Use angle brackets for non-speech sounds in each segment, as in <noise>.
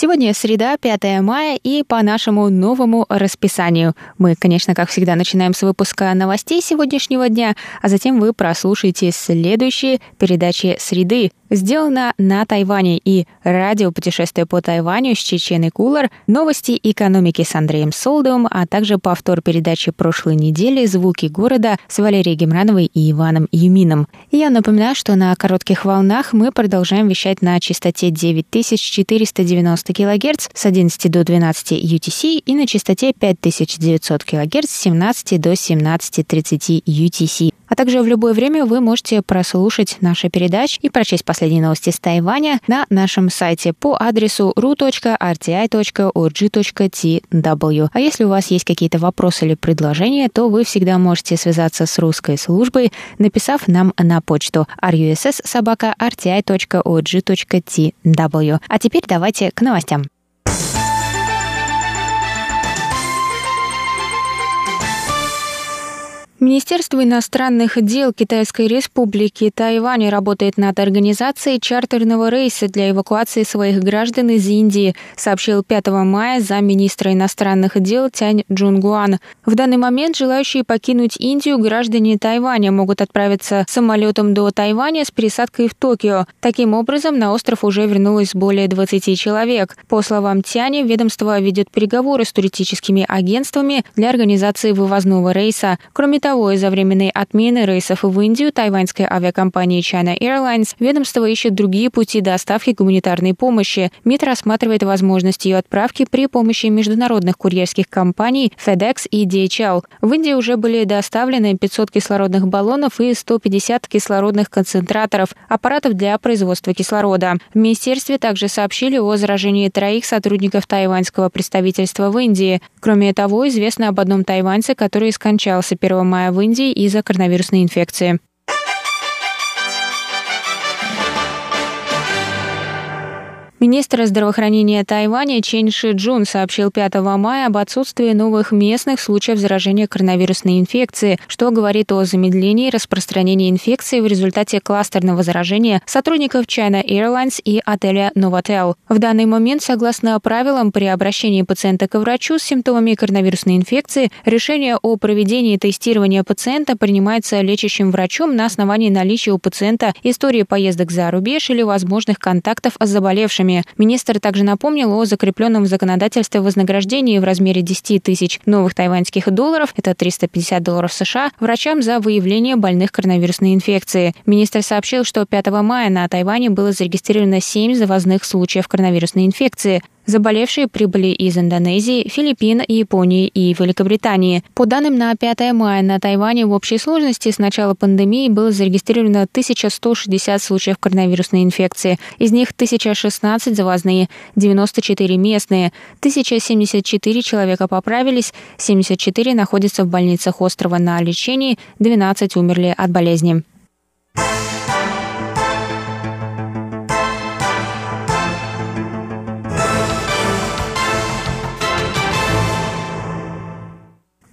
Сегодня среда, 5 мая, и по нашему новому расписанию. Мы, конечно, как всегда, начинаем с выпуска новостей сегодняшнего дня, а затем вы прослушаете следующие передачи среды сделано на Тайване и радио «Путешествие по Тайваню» с Чеченой Кулар, новости экономики с Андреем Солдовым, а также повтор передачи прошлой недели «Звуки города» с Валерией Гемрановой и Иваном Юмином. Я напоминаю, что на коротких волнах мы продолжаем вещать на частоте 9490 кГц с 11 до 12 UTC и на частоте 5900 кГц с 17 до 17.30 UTC. А также в любое время вы можете прослушать наши передачи и прочесть последние новости с Тайваня на нашем сайте по адресу ru.rti.org.tw. А если у вас есть какие-то вопросы или предложения, то вы всегда можете связаться с русской службой, написав нам на почту russsobaka.rti.org.tw. А теперь давайте к новостям. Министерство иностранных дел Китайской Республики Тайвань работает над организацией чартерного рейса для эвакуации своих граждан из Индии, сообщил 5 мая замминистра иностранных дел Тянь Джунгуан. В данный момент желающие покинуть Индию граждане Тайваня могут отправиться самолетом до Тайваня с пересадкой в Токио. Таким образом, на остров уже вернулось более 20 человек. По словам Тяни, ведомство ведет переговоры с туристическими агентствами для организации вывозного рейса. Кроме того, того, из-за временной отмены рейсов в Индию тайваньской авиакомпании China Airlines ведомство ищет другие пути доставки гуманитарной помощи. МИД рассматривает возможность ее отправки при помощи международных курьерских компаний FedEx и DHL. В Индии уже были доставлены 500 кислородных баллонов и 150 кислородных концентраторов, аппаратов для производства кислорода. В министерстве также сообщили о заражении троих сотрудников тайваньского представительства в Индии. Кроме того, известно об одном тайваньце, который скончался 1 мая мая в Индии из-за коронавирусной инфекции. Министр здравоохранения Тайваня Чен Ши Джун сообщил 5 мая об отсутствии новых местных случаев заражения коронавирусной инфекции, что говорит о замедлении распространения инфекции в результате кластерного заражения сотрудников China Airlines и отеля Novotel. В данный момент, согласно правилам, при обращении пациента к врачу с симптомами коронавирусной инфекции, решение о проведении тестирования пациента принимается лечащим врачом на основании наличия у пациента истории поездок за рубеж или возможных контактов с заболевшими врачами. Министр также напомнил о закрепленном в законодательстве вознаграждении в размере 10 тысяч новых тайваньских долларов, это 350 долларов США, врачам за выявление больных коронавирусной инфекции. Министр сообщил, что 5 мая на Тайване было зарегистрировано 7 завозных случаев коронавирусной инфекции. Заболевшие прибыли из Индонезии, Филиппин, Японии и Великобритании. По данным на 5 мая на Тайване в общей сложности с начала пандемии было зарегистрировано 1160 случаев коронавирусной инфекции. Из них 1016 завозные, 94 местные, 1074 человека поправились, 74 находятся в больницах острова на лечении, 12 умерли от болезни.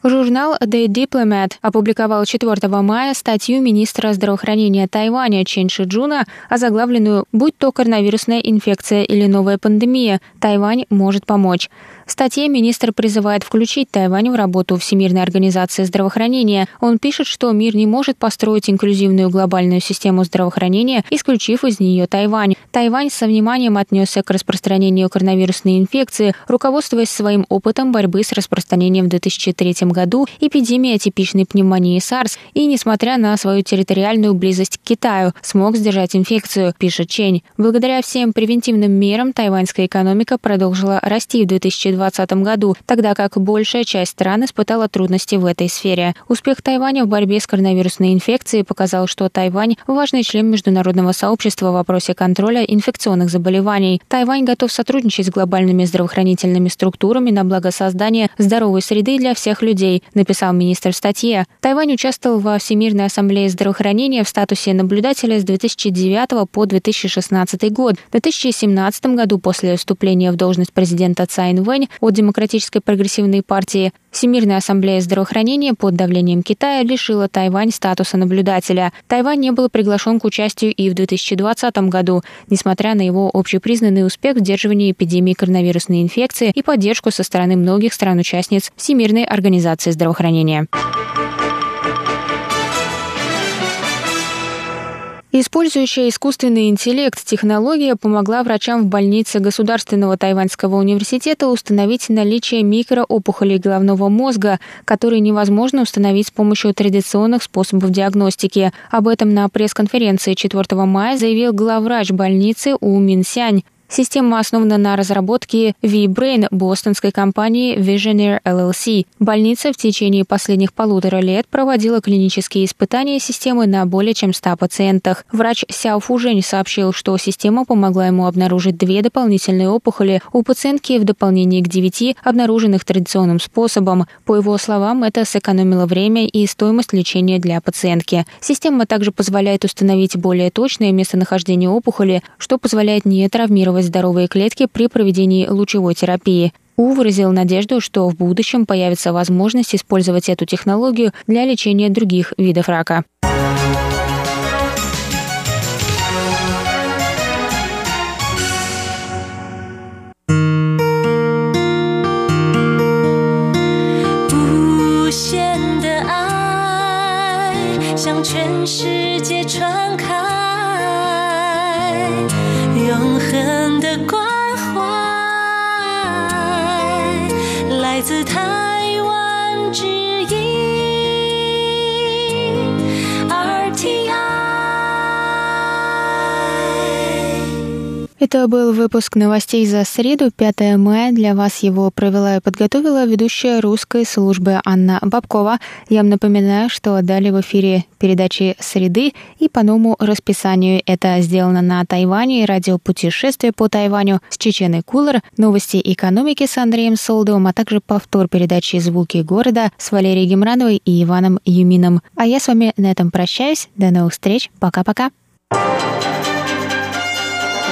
Журнал The Diplomat опубликовал 4 мая статью министра здравоохранения Тайваня Чен Шиджуна, озаглавленную «Будь то коронавирусная инфекция или новая пандемия, Тайвань может помочь». В статье министр призывает включить Тайвань в работу Всемирной организации здравоохранения. Он пишет, что мир не может построить инклюзивную глобальную систему здравоохранения, исключив из нее Тайвань. Тайвань со вниманием отнесся к распространению коронавирусной инфекции, руководствуясь своим опытом борьбы с распространением в 2003 году эпидемии атипичной пневмонии SARS и, несмотря на свою территориальную близость к Китаю, смог сдержать инфекцию, пишет Чень. Благодаря всем превентивным мерам тайваньская экономика продолжила расти в 2020 году, тогда как большая часть стран испытала трудности в этой сфере. Успех Тайваня в борьбе с коронавирусной инфекцией показал, что Тайвань – важный член международного сообщества в вопросе контроля инфекционных заболеваний. Тайвань готов сотрудничать с глобальными здравоохранительными структурами на благо создания здоровой среды для всех людей, написал министр в статье. Тайвань участвовал во Всемирной ассамблее здравоохранения в статусе наблюдателя с 2009 по 2016 год. В 2017 году после вступления в должность президента Цайн Вэнь от Демократической прогрессивной партии Всемирная ассамблея здравоохранения под давлением Китая лишила Тайвань статуса наблюдателя. Тайвань не был приглашен к участию и в 2020 году, несмотря на его общепризнанный успех в сдерживании эпидемии коронавирусной инфекции и поддержку со стороны многих стран-участниц Всемирной организации здравоохранения. Использующая искусственный интеллект технология помогла врачам в больнице Государственного тайваньского университета установить наличие микроопухолей головного мозга, которые невозможно установить с помощью традиционных способов диагностики. Об этом на пресс-конференции 4 мая заявил главврач больницы У Минсянь. Система основана на разработке V-Brain бостонской компании Visionaire LLC. Больница в течение последних полутора лет проводила клинические испытания системы на более чем 100 пациентах. Врач Сяо Фужень сообщил, что система помогла ему обнаружить две дополнительные опухоли у пациентки в дополнение к девяти, обнаруженных традиционным способом. По его словам, это сэкономило время и стоимость лечения для пациентки. Система также позволяет установить более точное местонахождение опухоли, что позволяет не травмировать стимулировать здоровые клетки при проведении лучевой терапии. У выразил надежду, что в будущем появится возможность использовать эту технологию для лечения других видов рака. 永恒的关怀来自台湾之 Это был выпуск новостей за среду, 5 мая. Для вас его провела и подготовила ведущая русской службы Анна Бабкова. Я вам напоминаю, что далее в эфире передачи «Среды» и по новому расписанию. Это сделано на Тайване, радиопутешествие по Тайваню с Чеченой Кулер, новости экономики с Андреем Солдовым, а также повтор передачи «Звуки города» с Валерией Гемрановой и Иваном Юмином. А я с вами на этом прощаюсь. До новых встреч. Пока-пока.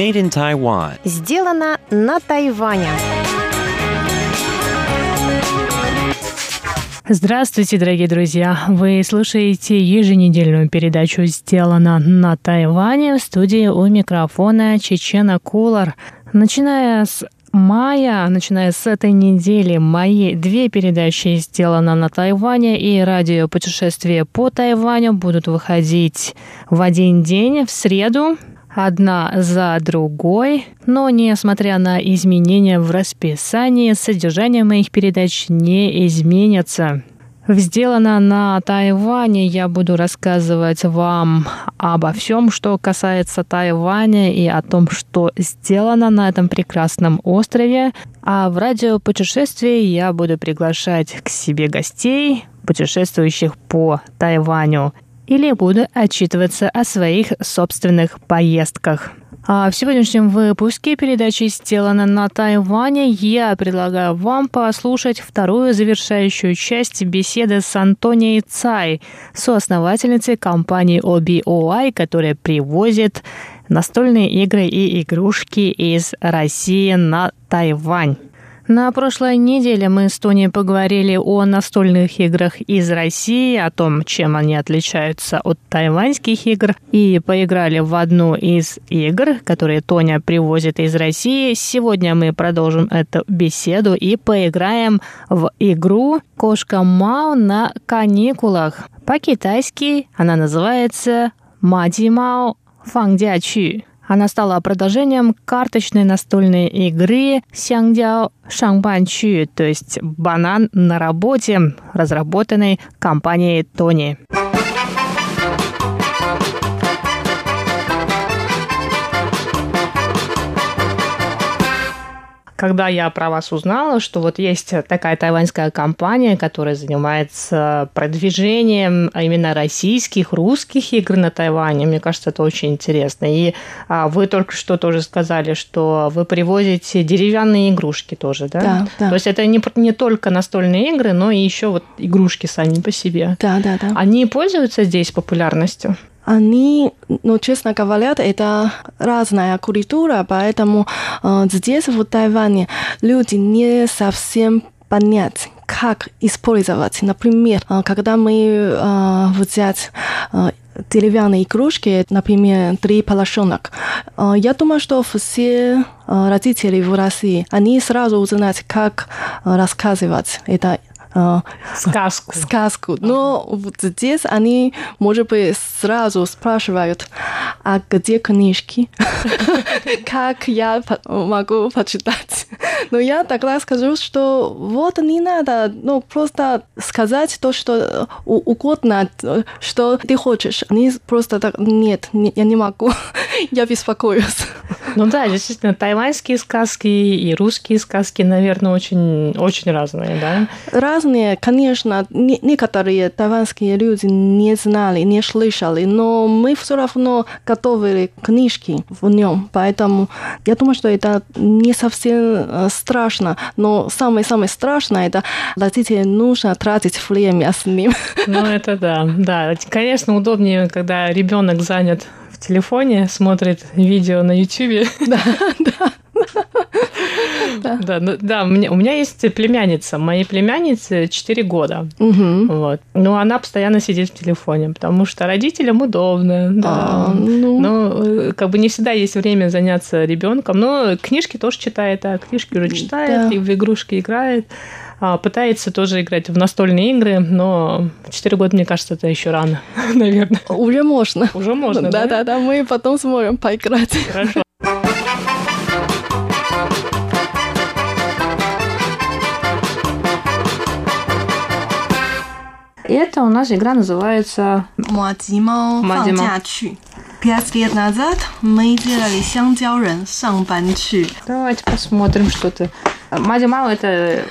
Made in Taiwan. Сделано на Тайване. Здравствуйте, дорогие друзья! Вы слушаете еженедельную передачу «Сделано на Тайване» в студии у микрофона Чечена Кулар. Начиная с мая, начиная с этой недели, мои две передачи «Сделано на Тайване» и «Радио путешествие по Тайваню» будут выходить в один день, в среду, одна за другой, но несмотря на изменения в расписании, содержание моих передач не изменится. «Сделано на Тайване» я буду рассказывать вам обо всем, что касается Тайваня и о том, что сделано на этом прекрасном острове. А в радиопутешествии я буду приглашать к себе гостей, путешествующих по Тайваню или буду отчитываться о своих собственных поездках. А в сегодняшнем выпуске передачи «Сделано на Тайване» я предлагаю вам послушать вторую завершающую часть беседы с Антонией Цай, соосновательницей компании OBOI, которая привозит настольные игры и игрушки из России на Тайвань. На прошлой неделе мы с Тони поговорили о настольных играх из России, о том, чем они отличаются от тайваньских игр, и поиграли в одну из игр, которые Тоня привозит из России. Сегодня мы продолжим эту беседу и поиграем в игру «Кошка Мао на каникулах». По-китайски она называется «Мади Мао Фангдячу». Она стала продолжением карточной настольной игры Сянгдяо Шангбанчу, то есть банан на работе, разработанной компанией Тони. Когда я про вас узнала, что вот есть такая тайваньская компания, которая занимается продвижением именно российских, русских игр на Тайване, мне кажется, это очень интересно. И а, вы только что тоже сказали, что вы привозите деревянные игрушки тоже, да? Да, да. То есть это не, не только настольные игры, но и еще вот игрушки сами по себе. Да, да, да. Они пользуются здесь популярностью? Они, ну, честно говоря, это разная культура, поэтому э, здесь, в Тайване, люди не совсем понять, как использовать. Например, когда мы э, взять э, деревянные игрушки, например, три полошонок. Э, я думаю, что все родители в России, они сразу узнают, как рассказывать это сказку. сказку. Но вот здесь они, может быть, сразу спрашивают, а где книжки? <laughs> как я могу почитать? Но я тогда скажу, что вот не надо, ну, просто сказать то, что угодно, что ты хочешь. Они просто так, нет, я не могу, <laughs> я беспокоюсь. Ну да, действительно, тайваньские сказки и русские сказки, наверное, очень, очень разные, да? Разные, конечно, некоторые тайваньские люди не знали, не слышали, но мы все равно готовили книжки в нем, поэтому я думаю, что это не совсем страшно, но самое-самое страшное, это родителям нужно тратить время с ним. Ну это да, да. Конечно, удобнее, когда ребенок занят телефоне, смотрит видео на YouTube. Да, <laughs> да. Да, да, ну, да у, меня, у меня есть племянница. Моей племяннице 4 года. Угу. Вот. Но она постоянно сидит в телефоне, потому что родителям удобно. Да. А, ну... Но э, как бы не всегда есть время заняться ребенком. Но книжки тоже читает, а книжки уже читает, да. и в игрушки играет. А, пытается тоже играть в настольные игры, но в 4 года, мне кажется, это еще рано, <laughs> наверное. Уже можно. Уже можно, да? Да-да-да, мы потом сможем поиграть. Хорошо. Это у нас игра называется Мадимао Пять лет назад мы делали 香蕉人上班去. Давайте посмотрим что-то. Мадимао это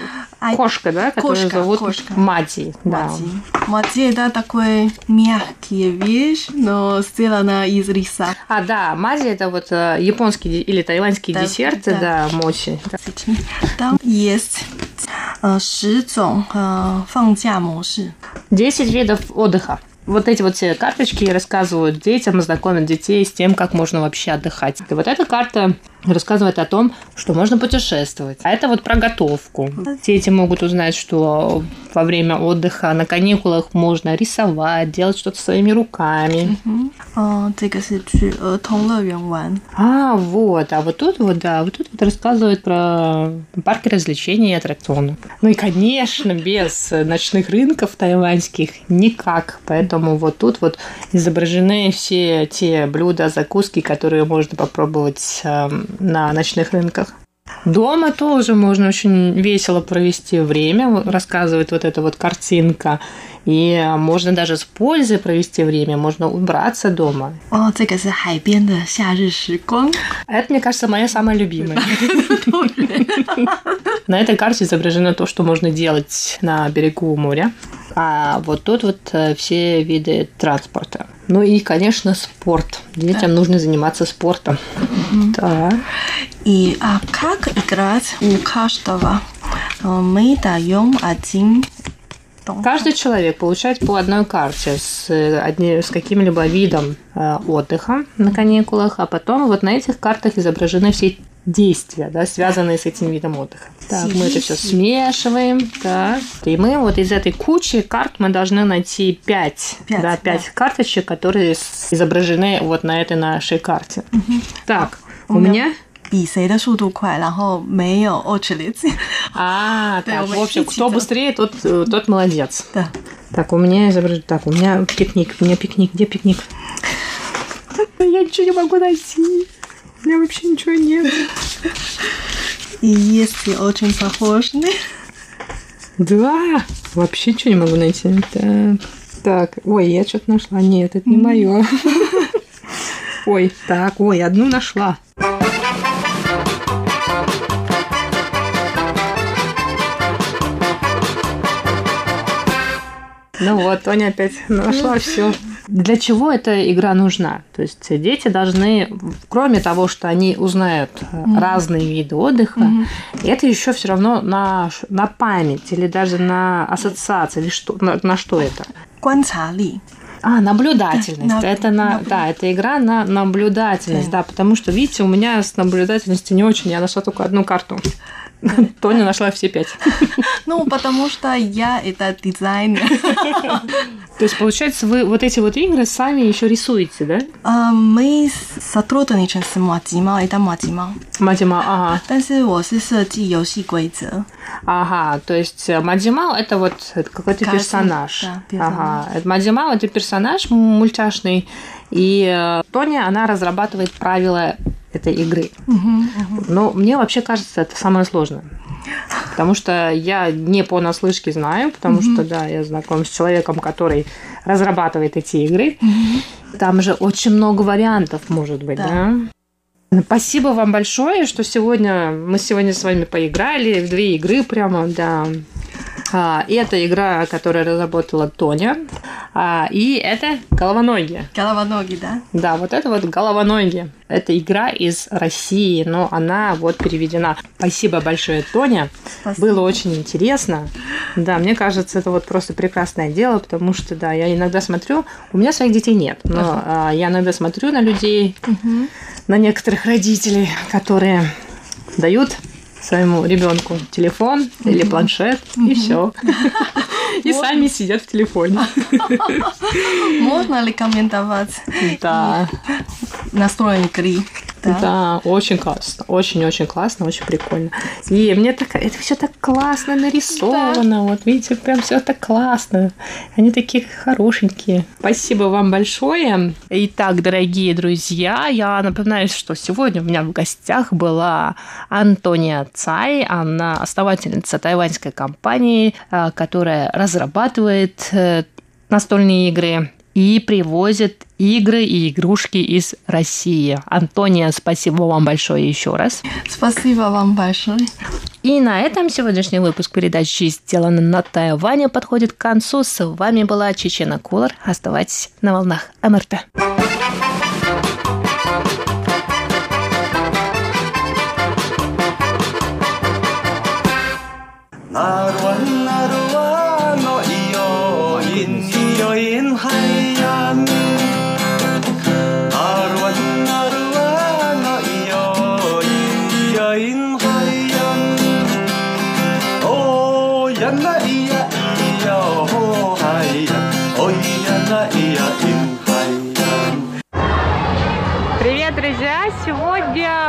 кошка, да, которую кошка, зовут кошка. Мади. Да. Мади это такой мягкий вещь, но сделана из риса. А, да, мази это вот э, японский или тайваньский Да, десерт, да. да, мочи. Там есть э, 十种呃放假模式。 10 видов отдыха. Вот эти вот все карточки рассказывают детям, знакомят детей с тем, как можно вообще отдыхать. И вот эта карта рассказывает о том, что можно путешествовать. А это вот про готовку. Дети могут узнать, что во время отдыха на каникулах можно рисовать, делать что-то своими руками. А, вот. А вот тут вот, да, вот тут вот рассказывает про парки развлечений и аттракционы. Ну и, конечно, без ночных рынков тайваньских никак. Поэтому вот тут вот изображены все те блюда, закуски, которые можно попробовать эм, на ночных рынках. Дома тоже можно очень весело провести время, рассказывает вот эта вот картинка. И можно даже с пользой провести время, можно убраться дома. О, это, мне кажется, моя самая любимая. На этой карте изображено то, что можно делать на берегу моря. А вот тут вот э, все виды транспорта. Ну и, конечно, спорт. Детям нужно заниматься спортом. Да. И а как играть у каждого? Э, Мы даем один. Каждый человек получает по одной карте с, э, одни- с каким-либо видом э, отдыха на каникулах, а потом вот на этих картах изображены все действия, да, связанные с этим видом отдыха. Так, мы это все смешиваем. Так. И мы вот из этой кучи карт мы должны найти 5, Пять, да, 5 да. карточек, которые изображены вот на этой нашей карте. Так, у У меня- меня... 比谁的速度快，然后没有 очередь。 А, <laughs> Да, так, у в меня общем, птица. кто быстрее, тот, э, тот молодец. <laughs> Да. Так, у меня изображено... Так, у меня пикник. У меня пикник. Где пикник? <laughs> Я ничего не могу найти. У меня вообще ничего нет. И если очень похожны. Да, вообще ничего не могу найти. Так, так. ой, я что-то нашла. Нет, это не мое. Ой, так, ой, одну нашла. Ну вот, Тоня опять <laughs> нашла все. Для чего эта игра нужна? То есть дети должны, кроме того, что они узнают mm-hmm. разные виды отдыха, mm-hmm. это еще все равно на, на память или даже на ассоциации, или что, на, на что это? Гуанцали. А, наблюдательность. Да, это на, наблю... да, это игра на наблюдательность, да. да, потому что, видите, у меня с наблюдательностью не очень, я нашла только одну карту. <laughs> Тоня нашла все пять. <laughs> Ну, потому что я это дизайнер. <laughs> То есть, получается, вы вот эти вот игры сами еще рисуете, да? А, мы сотрудничаем с Матима, это Матима. Матима, ага. Но я Ага, то есть э, Мадзимал это вот какой-то персонаж. Да, персонаж. Ага. Мадзимал это персонаж мультяшный, и э, Тоня, она разрабатывает правила этой игры. Но мне вообще кажется, это самое сложное. Потому что я не понаслышке знаю, потому что, да, я знаком с человеком, который разрабатывает эти игры. Там же очень много вариантов может быть, Да. да? Спасибо вам большое, что сегодня мы сегодня с вами поиграли в две игры прямо, да. А, это игра, которую разработала Тоня, а, и это головоногие. головоногий, да? Да, вот это вот головоногие. Это игра из России, но она вот переведена. Спасибо большое, Тоня. Спасибо. Было очень интересно. Да, мне кажется, это вот просто прекрасное дело, потому что, да, я иногда смотрю, у меня своих детей нет, но а, я иногда смотрю на людей, на некоторых родителей, которые дают своему ребенку телефон или планшет, и все. <laughs> И сами сидят в телефоне. <laughs> Можно рекомендовать Да. настрой игры. Да. Да, очень классно, очень-очень классно, очень прикольно. И мне так, это все так классно нарисовано, вот видите, прям все так классно. Они такие хорошенькие. Спасибо вам большое. Итак, дорогие друзья, я напоминаю, что сегодня у меня в гостях была Антония Цай, она основательница тайваньской компании, э, которая разрабатывает э, настольные игры и привозит игры и игрушки из России. Антония, спасибо вам большое еще раз. Спасибо вам большое. И на этом сегодняшний выпуск передачи «Сделано на Тайване» подходит к концу. С вами была Чечена Кулар. Оставайтесь на волнах МРТ. 나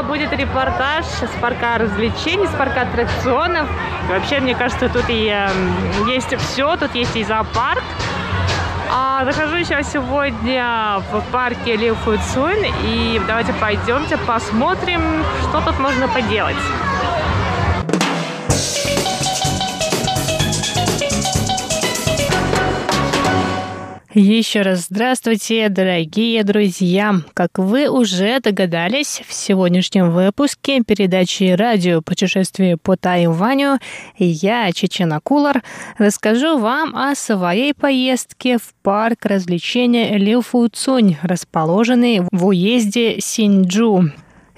Будет репортаж с парка развлечений, с парка аттракционов. И вообще, мне кажется, тут и эм, есть все, тут есть и зоопарк. А, нахожусь я сегодня в парке Лив Фуцун, и давайте пойдемте посмотрим, что тут можно поделать. Еще раз здравствуйте, дорогие друзья! Как вы уже догадались, в сегодняшнем выпуске передачи «Радио путешествие по Тайваню» я, Чечена Кулар, расскажу вам о своей поездке в парк развлечения Лю Фу Цунь, расположенный в уезде Синджу.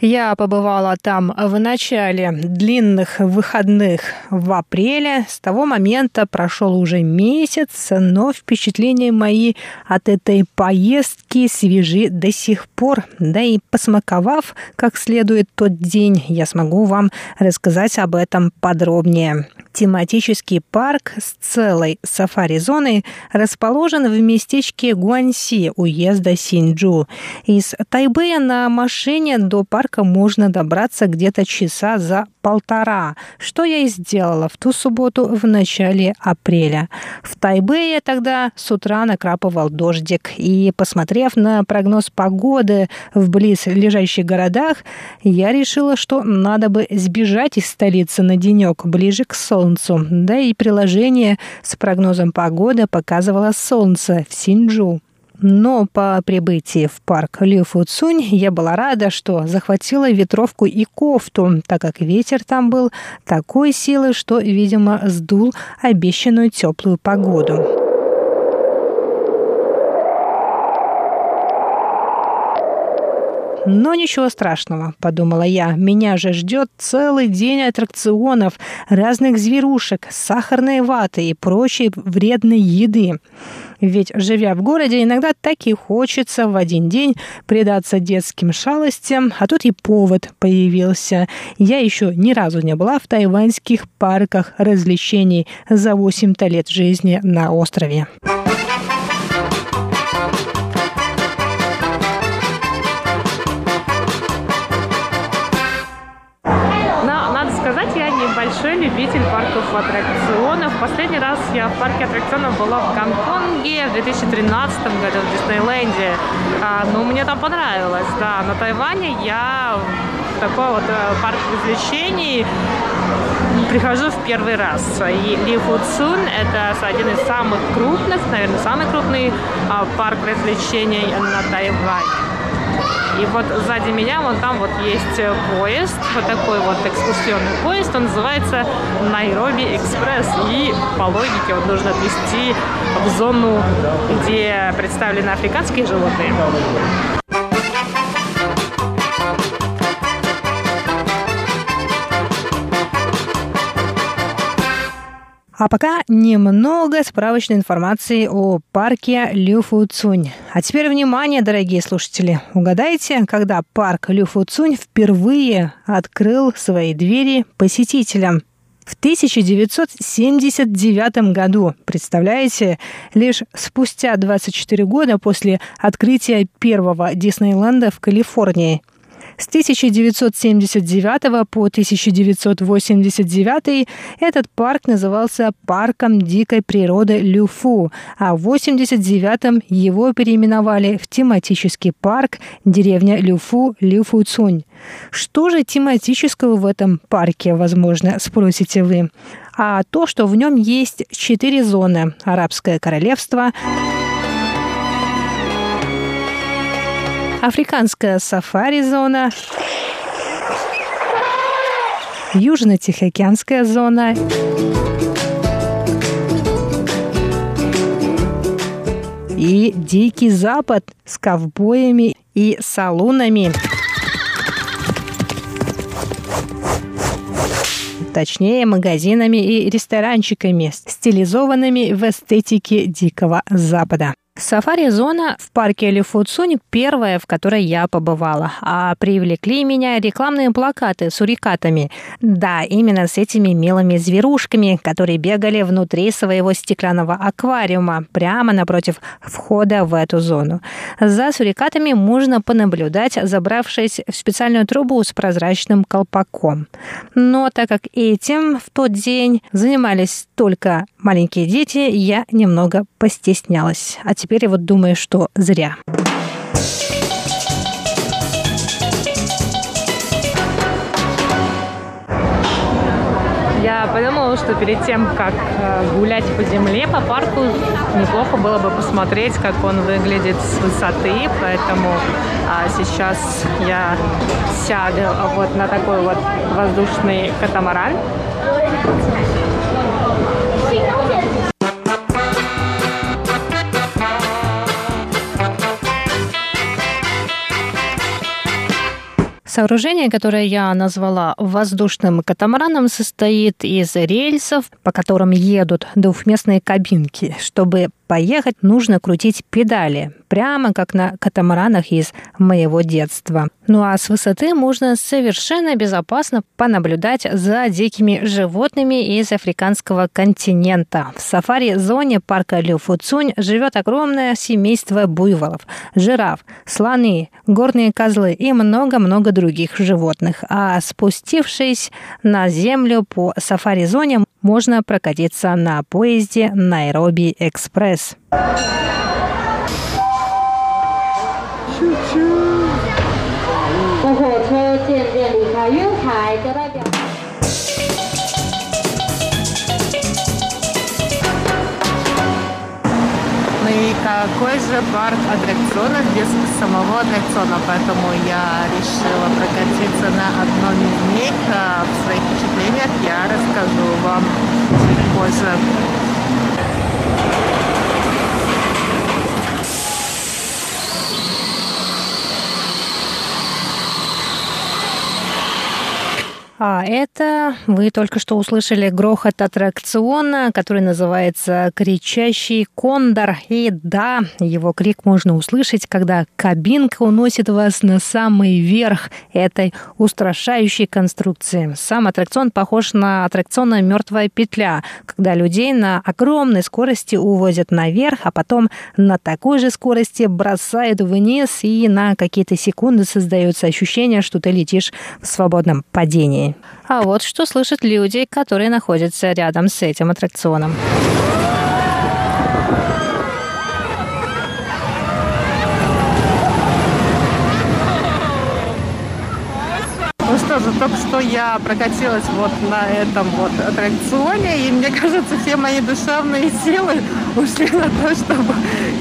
Я побывала там в начале длинных выходных в апреле. С того момента прошел уже месяц, но впечатления мои от этой поездки свежи до сих пор. Да и посмаковав как следует тот день, я смогу вам рассказать об этом подробнее. Тематический парк с целой сафари-зоной расположен в местечке Гуанси уезда Синджу. Из Тайбэя на машине до парка можно добраться где-то часа за полтора, что я и сделала в ту субботу в начале апреля. В Тайбэе тогда с утра накрапывал дождик, и, посмотрев на прогноз погоды в близ лежащих городах, я решила, что надо бы сбежать из столицы на денек ближе к солнцу. Да и приложение с прогнозом погоды показывало солнце в Синджу. Но по прибытии в парк Лю Фуцунь я была рада, что захватила ветровку и кофту, так как ветер там был такой силы, что, видимо, сдул обещанную теплую погоду. Но ничего страшного, подумала я. Меня же ждет целый день аттракционов, разных зверушек, сахарной ваты и прочей вредной еды. Ведь, живя в городе, иногда так и хочется в один день предаться детским шалостям, а тут и повод появился. Я еще ни разу не была в тайваньских парках развлечений за 8-то лет жизни на острове. Любитель парков аттракционов. Последний раз я в парке аттракционов была в Гонконге в 2013 году в Диснейленде. А, ну, мне там понравилось, да. На Тайване я в такой вот э, парк развлечений прихожу в первый раз. И Ли Фуцун – это один из самых крупных, наверное, самый крупный а, парк развлечений на Тайване. И вот сзади меня, вон там вот есть э, поезд, вот такой вот экскурсионный поезд, он называется Найроби Экспресс. И по логике вот нужно отвезти в зону, где представлены африканские животные. А пока немного справочной информации о парке Люфу Цунь. А теперь внимание, дорогие слушатели. Угадайте, когда парк Люфу Цунь впервые открыл свои двери посетителям? В 1979 году, представляете, лишь спустя 24 года после открытия первого Диснейленда в Калифорнии. С 1979 по 1989 этот парк назывался Парком дикой природы Люфу, а в 1989 его переименовали в тематический парк деревня Люфу Люфу Цунь. Что же тематического в этом парке, возможно, спросите вы? А то, что в нем есть четыре зоны – Арабское королевство, Африканская сафари-зона, Южно-Тихоокеанская зона, и Дикий Запад с ковбоями и салунами. точнее магазинами и ресторанчиками, стилизованными в эстетике Дикого Запада. Сафари-зона в парке Лифуцунь первая, в которой я побывала, а привлекли меня рекламные плакаты с урикатами. Да, именно с этими милыми зверушками, которые бегали внутри своего стеклянного аквариума, прямо напротив входа в эту зону. За сурикатами можно понаблюдать, забравшись в специальную трубу с прозрачным колпаком. Но так как этим в тот день занимались только маленькие дети, я немного постеснялась. А теперь я вот думаю, что зря. Я подумала, что перед тем, как э, гулять по земле, по парку, неплохо было бы посмотреть, как он выглядит с высоты. Поэтому а, сейчас я сяду вот на такой вот воздушный катамаран. Сооружение, которое я назвала воздушным катамараном, состоит из рельсов, по которым едут двухместные кабинки. Чтобы поехать, нужно крутить педали, прямо как на катамаранах из моего детства. Ну а с высоты можно совершенно безопасно понаблюдать за дикими животными из африканского континента. В сафари-зоне парка Люфуцунь живет огромное семейство буйволов, жираф, слоны, горные козлы и много-много других животных. А спустившись на землю по сафари-зоне, можно прокатиться на поезде Найроби-экспресс. Ну и какой же парк аттракционов без самого аттракциона? Поэтому я решила прокатиться на одном из них. А В своих впечатлениях я расскажу вам чуть позже. А это вы только что услышали грохот аттракциона, который называется «Кричащий кондор». И да, его крик можно услышать, когда кабинка уносит вас на самый верх этой устрашающей конструкции. Сам аттракцион похож на аттракцион «Мертвая петля», когда людей на огромной скорости увозят наверх, а потом на такой же скорости бросают вниз, и на какие-то секунды создается ощущение, что ты летишь в свободном падении. А вот что слышат люди, которые находятся рядом с этим аттракционом. Ну что же, только что я прокатилась вот на этом вот аттракционе, и мне кажется, все мои душевные силы ушли на то, чтобы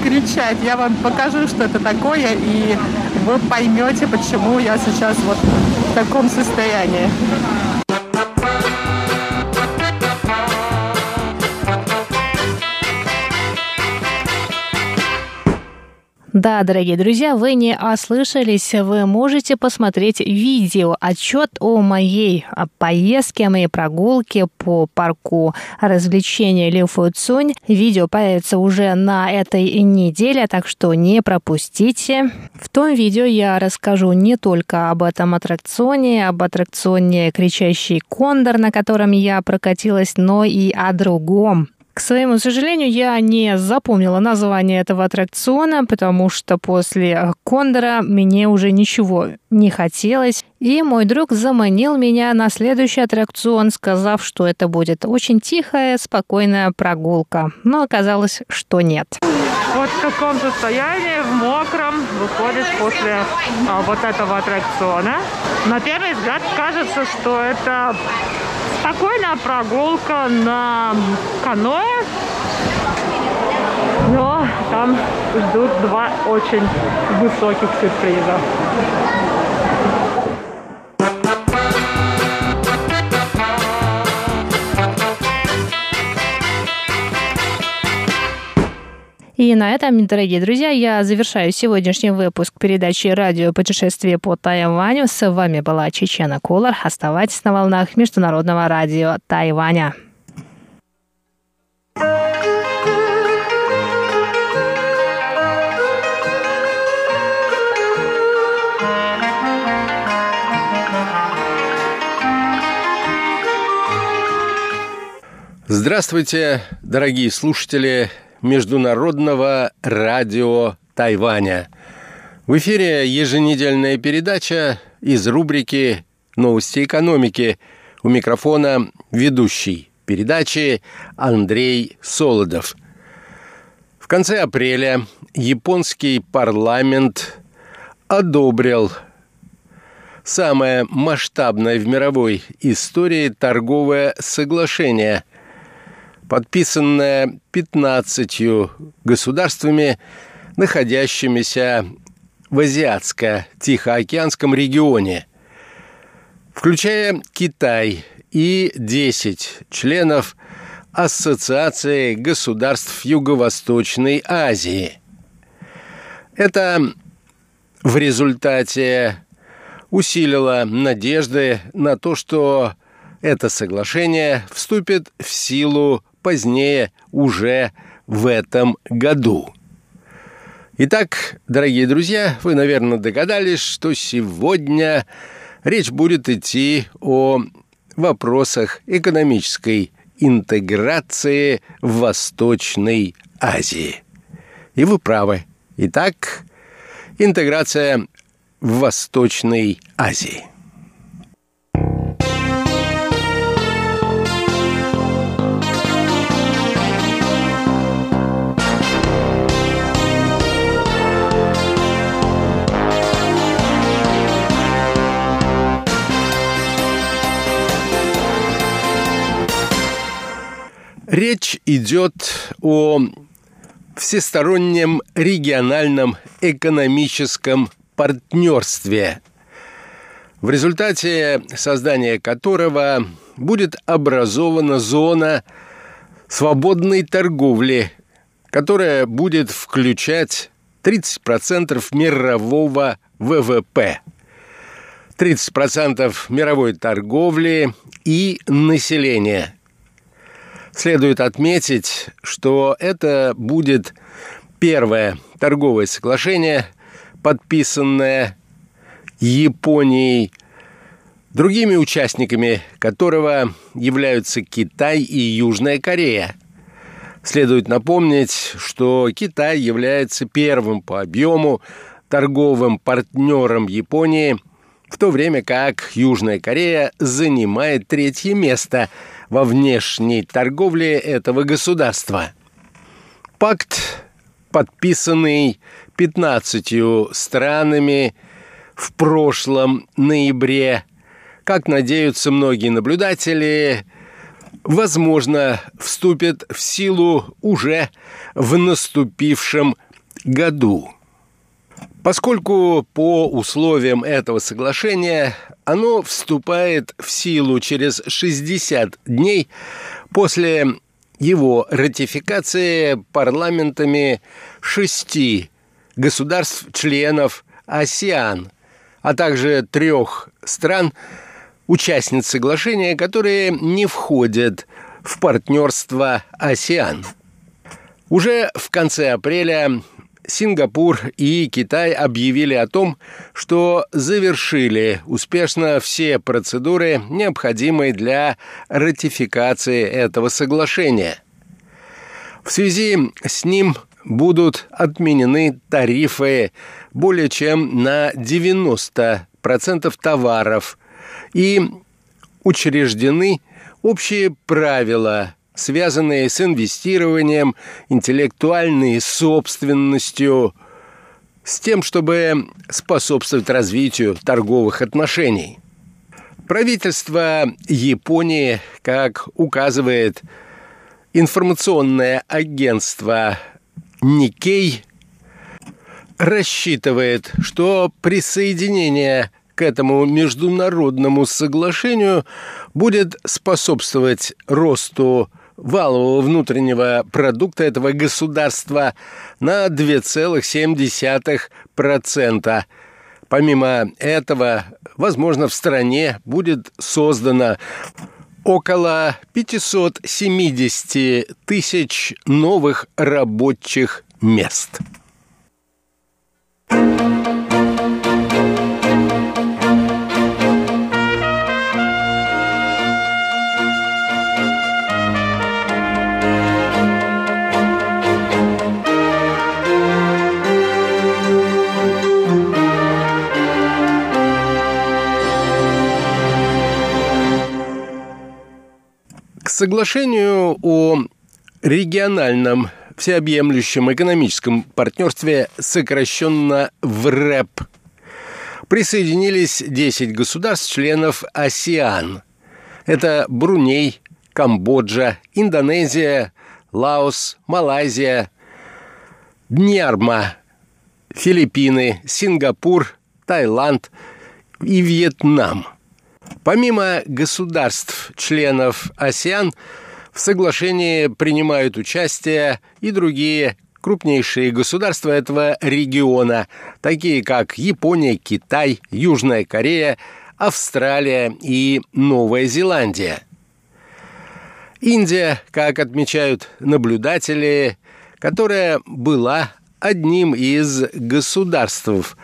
кричать. Я вам покажу, что это такое, и вы поймете, почему я сейчас вот таком состоянии. Да, дорогие друзья, вы не ослышались. Вы можете посмотреть видео, отчет о моей поездке, о моей прогулке по парку развлечения Лю Цунь. Видео появится уже на этой неделе, так что не пропустите. В том видео я расскажу не только об этом аттракционе, об аттракционе «Кричащий кондор», на котором я прокатилась, но и о другом. К своему сожалению, я не запомнила название этого аттракциона, потому что после Кондора мне уже ничего не хотелось. И мой друг заманил меня на следующий аттракцион, сказав, что это будет очень тихая, спокойная прогулка. Но оказалось, что нет. Вот в каком состоянии, в мокром, выходишь после а, вот этого аттракциона. На первый взгляд кажется, что это спокойная прогулка на каноэ. Но там ждут два очень высоких сюрприза. И на этом, дорогие друзья, я завершаю сегодняшний выпуск передачи «Радио путешествие по Тайваню». С вами была Чечена Кулар. Оставайтесь на волнах Международного радио Тайваня. Здравствуйте, дорогие слушатели Международного радио Тайваня. В эфире еженедельная передача из рубрики «Новости экономики». У микрофона ведущий передачи Андрей Солодов. В конце апреля японский парламент одобрил самое масштабное в мировой истории торговое соглашение – подписанная 15 государствами, находящимися в Азиатско-Тихоокеанском регионе, включая Китай и 10 членов Ассоциации государств Юго-Восточной Азии. Это в результате усилила надежды на то, что это соглашение вступит в силу позднее уже в этом году. Итак, дорогие друзья, вы, наверное, догадались, что сегодня речь будет идти о вопросах экономической интеграции в Восточной Азии. И вы правы. Итак, интеграция в Восточной Азии. Речь идет о всестороннем региональном экономическом партнерстве, в результате создания которого будет образована зона свободной торговли, которая будет включать 30% мирового ВВП, 30% мировой торговли и населения – Следует отметить, что это будет первое торговое соглашение, подписанное Японией, другими участниками которого являются Китай и Южная Корея. Следует напомнить, что Китай является первым по объему торговым партнером Японии, в то время как Южная Корея занимает третье место – во внешней торговле этого государства. Пакт, подписанный 15 странами в прошлом ноябре, как надеются многие наблюдатели, возможно, вступит в силу уже в наступившем году. Поскольку по условиям этого соглашения оно вступает в силу через 60 дней после его ратификации парламентами шести государств-членов АСИАН, а также трех стран, участниц соглашения, которые не входят в партнерство АСИАН. Уже в конце апреля Сингапур и Китай объявили о том, что завершили успешно все процедуры, необходимые для ратификации этого соглашения. В связи с ним будут отменены тарифы более чем на 90% товаров и учреждены общие правила связанные с инвестированием, интеллектуальной собственностью, с тем, чтобы способствовать развитию торговых отношений. Правительство Японии, как указывает информационное агентство Никей, рассчитывает, что присоединение к этому международному соглашению будет способствовать росту валового внутреннего продукта этого государства на 2,7%. Помимо этого, возможно, в стране будет создано около 570 тысяч новых рабочих мест. Соглашению о региональном всеобъемлющем экономическом партнерстве, сокращенно в РЭП, присоединились 10 государств-членов АСИАН. Это Бруней, Камбоджа, Индонезия, Лаос, Малайзия, Днярма, Филиппины, Сингапур, Таиланд и Вьетнам – Помимо государств, членов АСИАН, в соглашении принимают участие и другие крупнейшие государства этого региона, такие как Япония, Китай, Южная Корея, Австралия и Новая Зеландия. Индия, как отмечают наблюдатели, которая была одним из государств,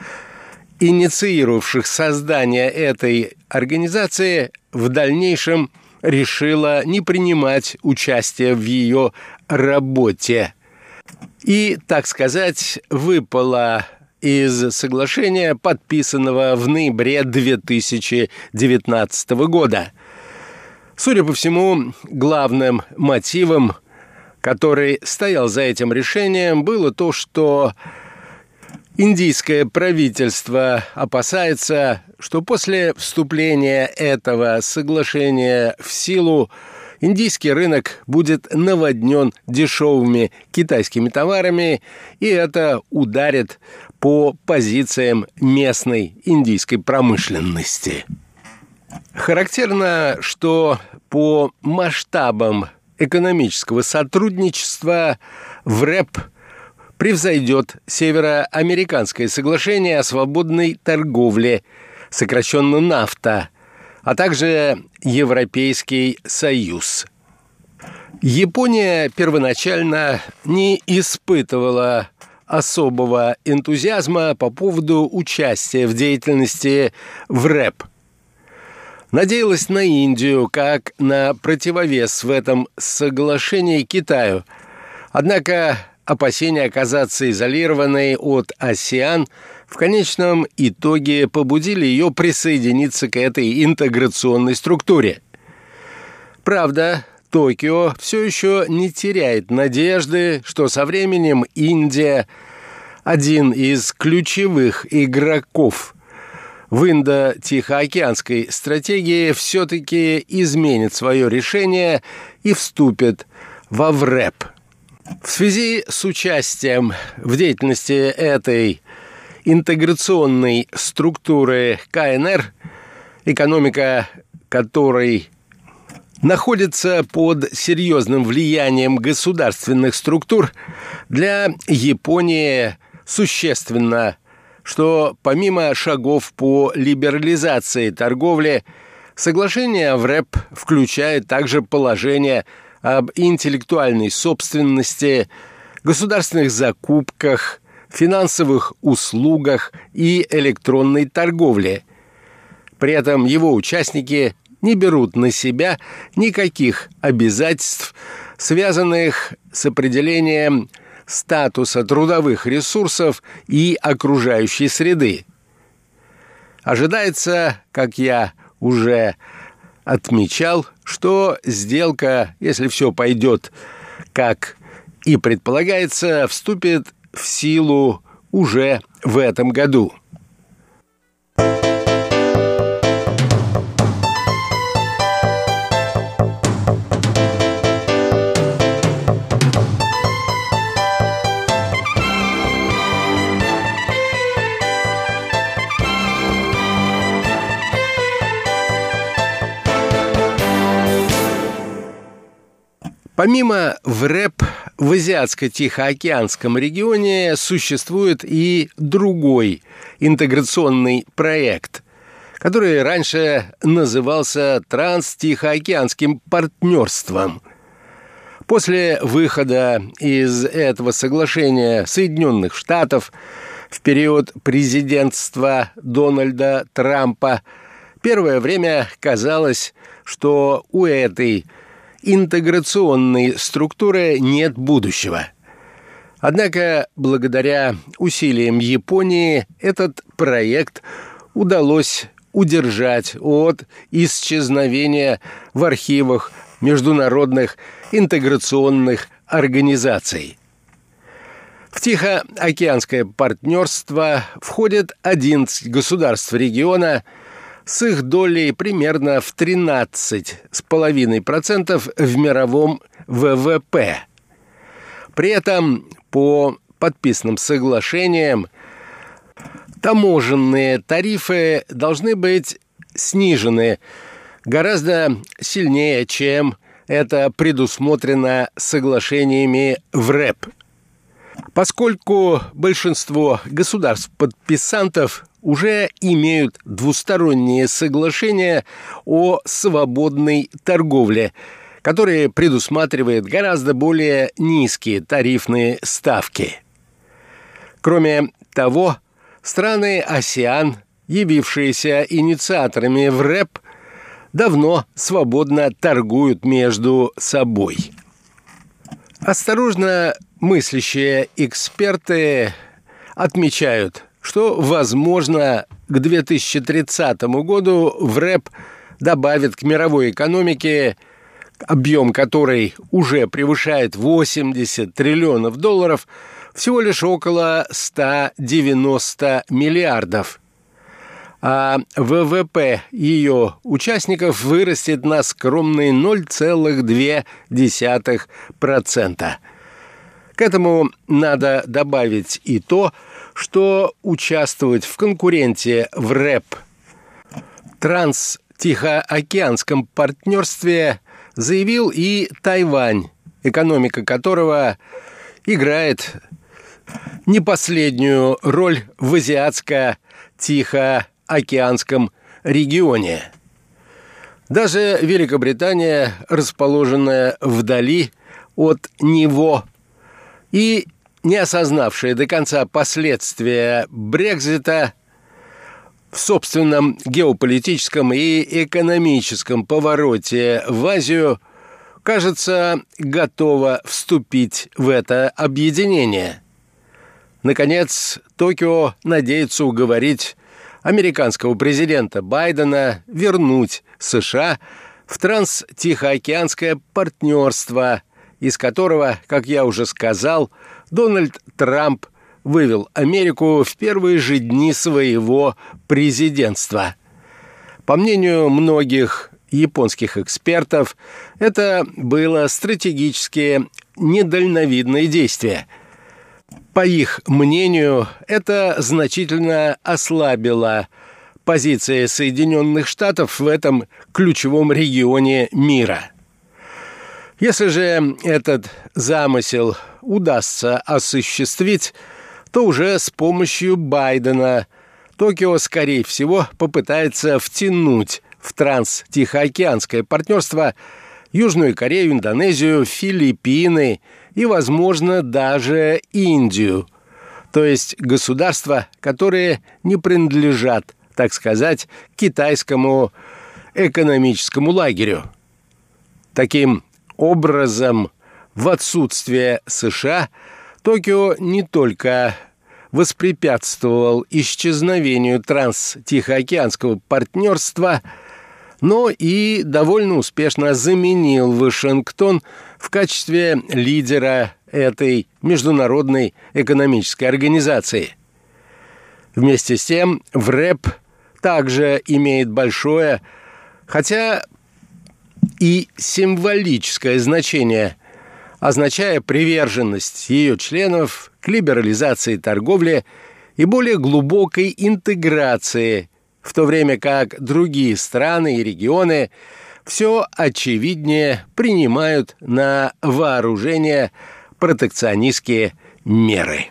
инициировавших создание этой организации, в дальнейшем решила не принимать участие в ее работе. И, так сказать, выпала из соглашения, подписанного в ноябре 2019 года. Судя по всему, главным мотивом, который стоял за этим решением, было то, что Индийское правительство опасается, что после вступления этого соглашения в силу индийский рынок будет наводнен дешевыми китайскими товарами, и это ударит по позициям местной индийской промышленности. Характерно, что по масштабам экономического сотрудничества в РЭП – превзойдет Североамериканское соглашение о свободной торговле, сокращенно НАФТА, а также Европейский Союз. Япония первоначально не испытывала особого энтузиазма по поводу участия в деятельности в РЭП. Надеялась на Индию как на противовес в этом соглашении Китаю. Однако опасения оказаться изолированной от «Осиан» в конечном итоге побудили ее присоединиться к этой интеграционной структуре. Правда, Токио все еще не теряет надежды, что со временем Индия, один из ключевых игроков в Индо-Тихоокеанской стратегии, все-таки изменит свое решение и вступит во ВРЭП – в связи с участием в деятельности этой интеграционной структуры КНР, экономика которой находится под серьезным влиянием государственных структур, для Японии существенно, что помимо шагов по либерализации торговли, соглашение в РЭП включает также положение – об интеллектуальной собственности, государственных закупках, финансовых услугах и электронной торговле. При этом его участники не берут на себя никаких обязательств, связанных с определением статуса трудовых ресурсов и окружающей среды. Ожидается, как я уже отмечал, что сделка, если все пойдет как и предполагается, вступит в силу уже в этом году. Помимо ВРЭП в Азиатско-Тихоокеанском регионе существует и другой интеграционный проект, который раньше назывался Транс-Тихоокеанским партнерством. После выхода из этого соглашения Соединенных Штатов в период президентства Дональда Трампа первое время казалось, что у этой интеграционной структуры нет будущего. Однако, благодаря усилиям Японии, этот проект удалось удержать от исчезновения в архивах международных интеграционных организаций. В Тихоокеанское партнерство входят 11 государств региона – с их долей примерно в 13,5% в мировом ВВП. При этом по подписанным соглашениям таможенные тарифы должны быть снижены гораздо сильнее, чем это предусмотрено соглашениями в РЭП. Поскольку большинство государств-подписантов уже имеют двусторонние соглашения о свободной торговле, которые предусматривает гораздо более низкие тарифные ставки. Кроме того, страны АСИАН, явившиеся инициаторами в РЭП, давно свободно торгуют между собой. Осторожно мыслящие эксперты отмечают, что, возможно, к 2030 году в РЭП добавит к мировой экономике, объем которой уже превышает 80 триллионов долларов, всего лишь около 190 миллиардов. А ВВП ее участников вырастет на скромные 0,2%. К этому надо добавить и то, что участвовать в конкуренте в рэп транс-тихоокеанском партнерстве заявил и Тайвань, экономика которого играет не последнюю роль в азиатско-тихоокеанском регионе. Даже Великобритания, расположенная вдали от него и не осознавшие до конца последствия Брекзита в собственном геополитическом и экономическом повороте в Азию, кажется, готова вступить в это объединение. Наконец, Токио надеется уговорить американского президента Байдена вернуть США в транс-тихоокеанское партнерство, из которого, как я уже сказал, Дональд Трамп вывел Америку в первые же дни своего президентства. По мнению многих японских экспертов, это было стратегически недальновидное действие. По их мнению, это значительно ослабило позиции Соединенных Штатов в этом ключевом регионе мира – если же этот замысел удастся осуществить, то уже с помощью Байдена Токио, скорее всего, попытается втянуть в транс-тихоокеанское партнерство Южную Корею, Индонезию, Филиппины и, возможно, даже Индию, то есть государства, которые не принадлежат, так сказать, китайскому экономическому лагерю. Таким образом, в отсутствие США, Токио не только воспрепятствовал исчезновению транс-тихоокеанского партнерства, но и довольно успешно заменил Вашингтон в качестве лидера этой международной экономической организации. Вместе с тем, в РЭП также имеет большое, хотя и символическое значение, означая приверженность ее членов к либерализации торговли и более глубокой интеграции, в то время как другие страны и регионы все очевиднее принимают на вооружение протекционистские меры.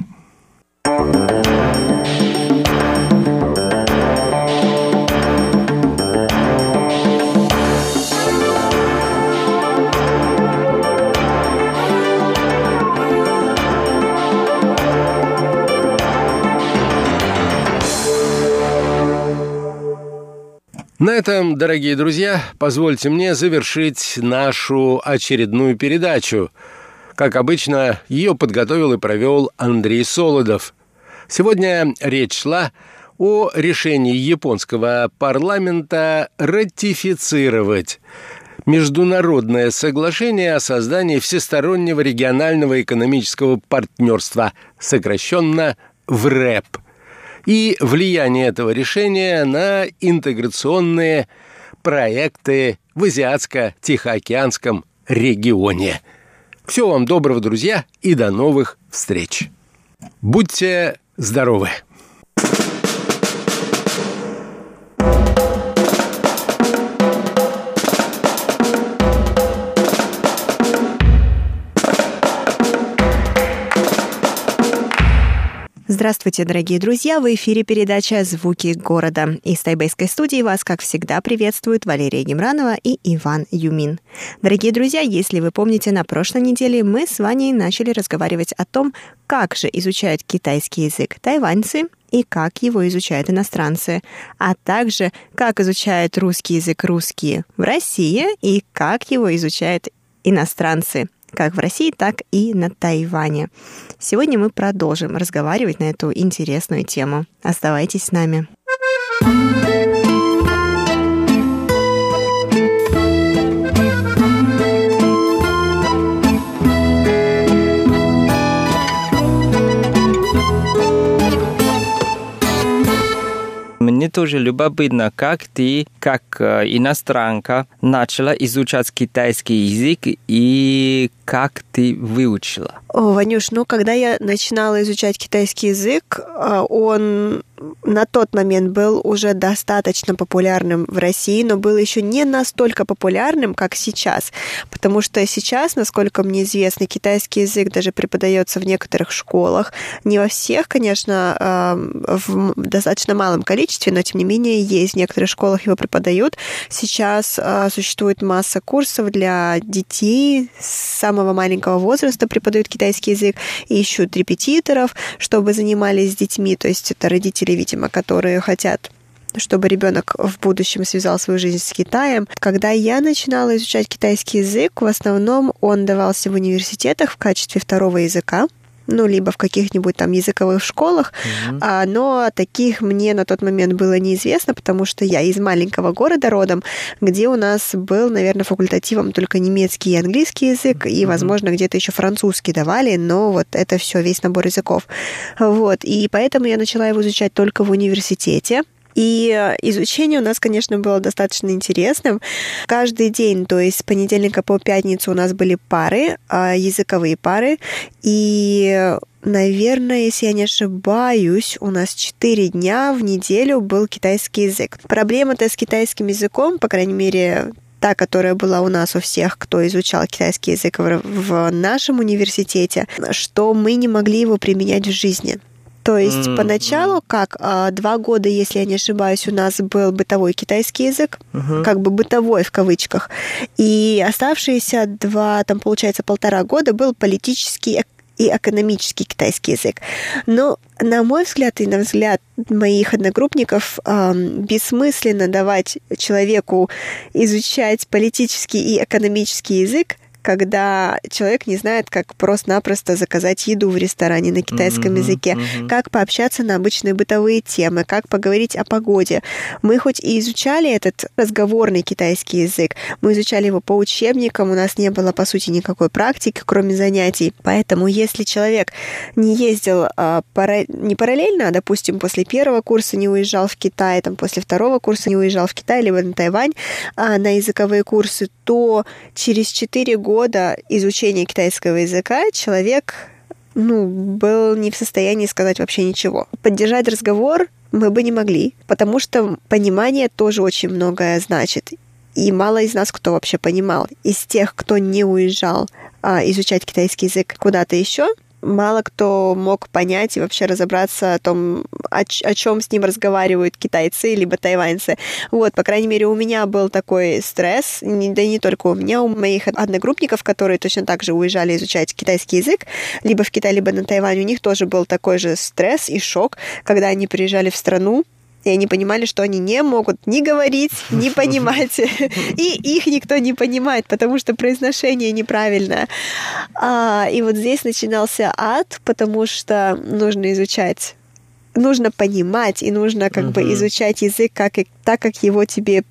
На этом, дорогие друзья, позвольте мне завершить нашу очередную передачу. Как обычно, ее подготовил и провел Андрей Солодов. Сегодня речь шла о решении японского парламента ратифицировать международное соглашение о создании всестороннего регионального экономического партнерства, сокращенно ВРЭП – и влияние этого решения на интеграционные проекты в Азиатско-Тихоокеанском регионе. Всего вам доброго, друзья, и до новых встреч. Будьте здоровы! Здравствуйте, дорогие друзья! В эфире передача «Звуки города». Из тайбэйской студии вас, как всегда, приветствуют Валерия Гемранова и Иван Юмин. Дорогие друзья, если вы помните, на прошлой неделе мы с Ваней начали разговаривать о том, как же изучают китайский язык тайваньцы и как его изучают иностранцы, а также как изучают русский язык русские в России и как его изучают иностранцы как в России, так и на Тайване. Сегодня мы продолжим разговаривать на эту интересную тему. Оставайтесь с нами. Мне тоже любопытно, как ты, как э, иностранка, начала изучать китайский язык и как ты выучила? О, Ванюш, ну, когда я начинала изучать китайский язык, а, он на тот момент был уже достаточно популярным в России, но был еще не настолько популярным, как сейчас. Потому что сейчас, насколько мне известно, китайский язык даже преподается в некоторых школах. Не во всех, конечно, а, в достаточно малом количестве, но тем не менее есть. В некоторых школах его преподают. Сейчас а, существует масса курсов для детей с самого маленького возраста преподают китайский язык и ищут репетиторов, чтобы занимались с детьми. То есть это родители, видимо, которые хотят чтобы ребенок в будущем связал свою жизнь с Китаем. Когда я начинала изучать китайский язык, в основном он давался в университетах в качестве второго языка ну, либо в каких-нибудь там языковых школах, mm-hmm. а, но таких мне на тот момент было неизвестно, потому что я из маленького города родом, где у нас был, наверное, факультативом только немецкий и английский язык, mm-hmm. и, возможно, где-то еще французский давали, но вот это все, весь набор языков. Вот, и поэтому я начала его изучать только в университете. И изучение у нас, конечно, было достаточно интересным. Каждый день, то есть с понедельника по пятницу у нас были пары, а, языковые пары. И Наверное, если я не ошибаюсь, у нас 4 дня в неделю был китайский язык. Проблема-то с китайским языком, по крайней мере, та, которая была у нас у всех, кто изучал китайский язык в нашем университете, что мы не могли его применять в жизни. То есть mm-hmm. поначалу, как а, два года, если я не ошибаюсь, у нас был бытовой китайский язык, uh-huh. как бы бытовой в кавычках, и оставшиеся два, там получается полтора года был политический и экономический китайский язык. Но, на мой взгляд и на взгляд моих одногруппников, эм, бессмысленно давать человеку изучать политический и экономический язык, когда человек не знает, как просто-напросто заказать еду в ресторане на китайском mm-hmm, языке, mm-hmm. как пообщаться на обычные бытовые темы, как поговорить о погоде. Мы хоть и изучали этот разговорный китайский язык, мы изучали его по учебникам, у нас не было, по сути, никакой практики, кроме занятий. Поэтому, если человек не ездил а, пара... не параллельно, а, допустим, после первого курса не уезжал в Китай, там, после второго курса не уезжал в Китай, либо на Тайвань а, на языковые курсы, то через 4 года изучения китайского языка человек ну, был не в состоянии сказать вообще ничего. Поддержать разговор мы бы не могли, потому что понимание тоже очень многое значит. И мало из нас кто вообще понимал. Из тех, кто не уезжал а, изучать китайский язык куда-то еще, мало кто мог понять и вообще разобраться о том, о, о чем с ним разговаривают китайцы либо тайваньцы. Вот, по крайней мере, у меня был такой стресс, не, да и не только у меня, у моих одногруппников, которые точно так же уезжали изучать китайский язык, либо в Китай, либо на Тайвань, у них тоже был такой же стресс и шок, когда они приезжали в страну, и они понимали, что они не могут ни говорить, ни понимать, <laughs> и их никто не понимает, потому что произношение неправильное. А, и вот здесь начинался ад, потому что нужно изучать нужно понимать и нужно как uh-huh. бы изучать язык как, так, как его тебе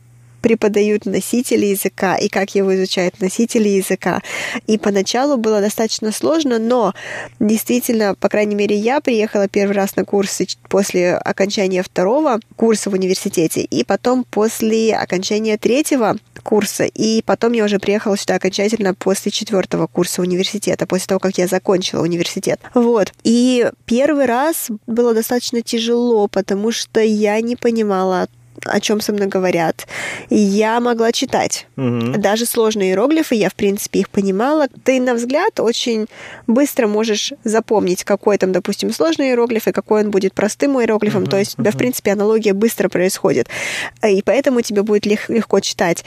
преподают носители языка и как его изучают носители языка. И поначалу было достаточно сложно, но действительно, по крайней мере, я приехала первый раз на курсы после окончания второго курса в университете, и потом после окончания третьего курса, и потом я уже приехала сюда окончательно после четвертого курса университета, после того, как я закончила университет. Вот. И первый раз было достаточно тяжело, потому что я не понимала о чем со мной говорят. Я могла читать. Мгм. Даже сложные иероглифы, я, в принципе, их понимала. Ты на взгляд очень быстро можешь запомнить, какой там, допустим, сложный иероглиф и какой он будет простым иероглифом. То есть у тебя, в принципе, аналогия быстро происходит. Э, И поэтому тебе будет лег- легко читать.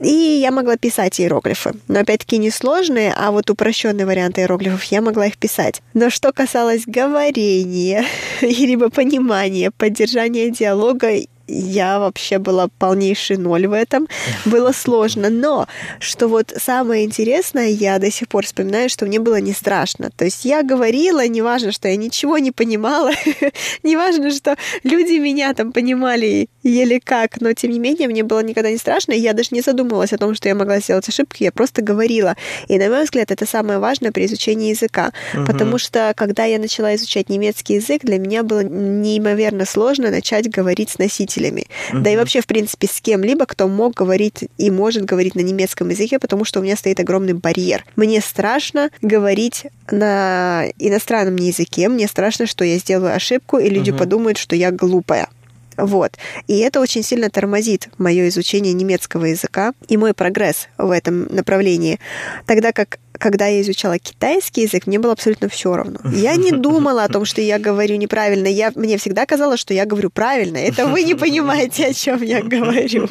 И я могла писать иероглифы. Но опять-таки не сложные, а вот упрощенные варианты иероглифов я могла их писать. Но что касалось говорения, <laughs> либо понимания, поддержания диалога, я вообще была полнейший ноль в этом. Было сложно. Но что вот самое интересное, я до сих пор вспоминаю, что мне было не страшно. То есть я говорила, неважно, что я ничего не понимала, <laughs> неважно, что люди меня там понимали еле как, но тем не менее мне было никогда не страшно, и я даже не задумывалась о том, что я могла сделать ошибки, я просто говорила. И, на мой взгляд, это самое важное при изучении языка, потому что, когда я начала изучать немецкий язык, для меня было неимоверно сложно начать говорить с носителями. Да и вообще, в принципе, с кем-либо, кто мог говорить и может говорить на немецком языке, потому что у меня стоит огромный барьер. Мне страшно говорить на иностранном языке, мне страшно, что я сделаю ошибку, и люди подумают, что я глупая. Вот. И это очень сильно тормозит мое изучение немецкого языка и мой прогресс в этом направлении. Тогда как когда я изучала китайский язык, мне было абсолютно все равно. Я не <laughs> думала о том, что я говорю неправильно. Я, мне всегда казалось, что я говорю правильно. Это вы не понимаете, о чем я говорю.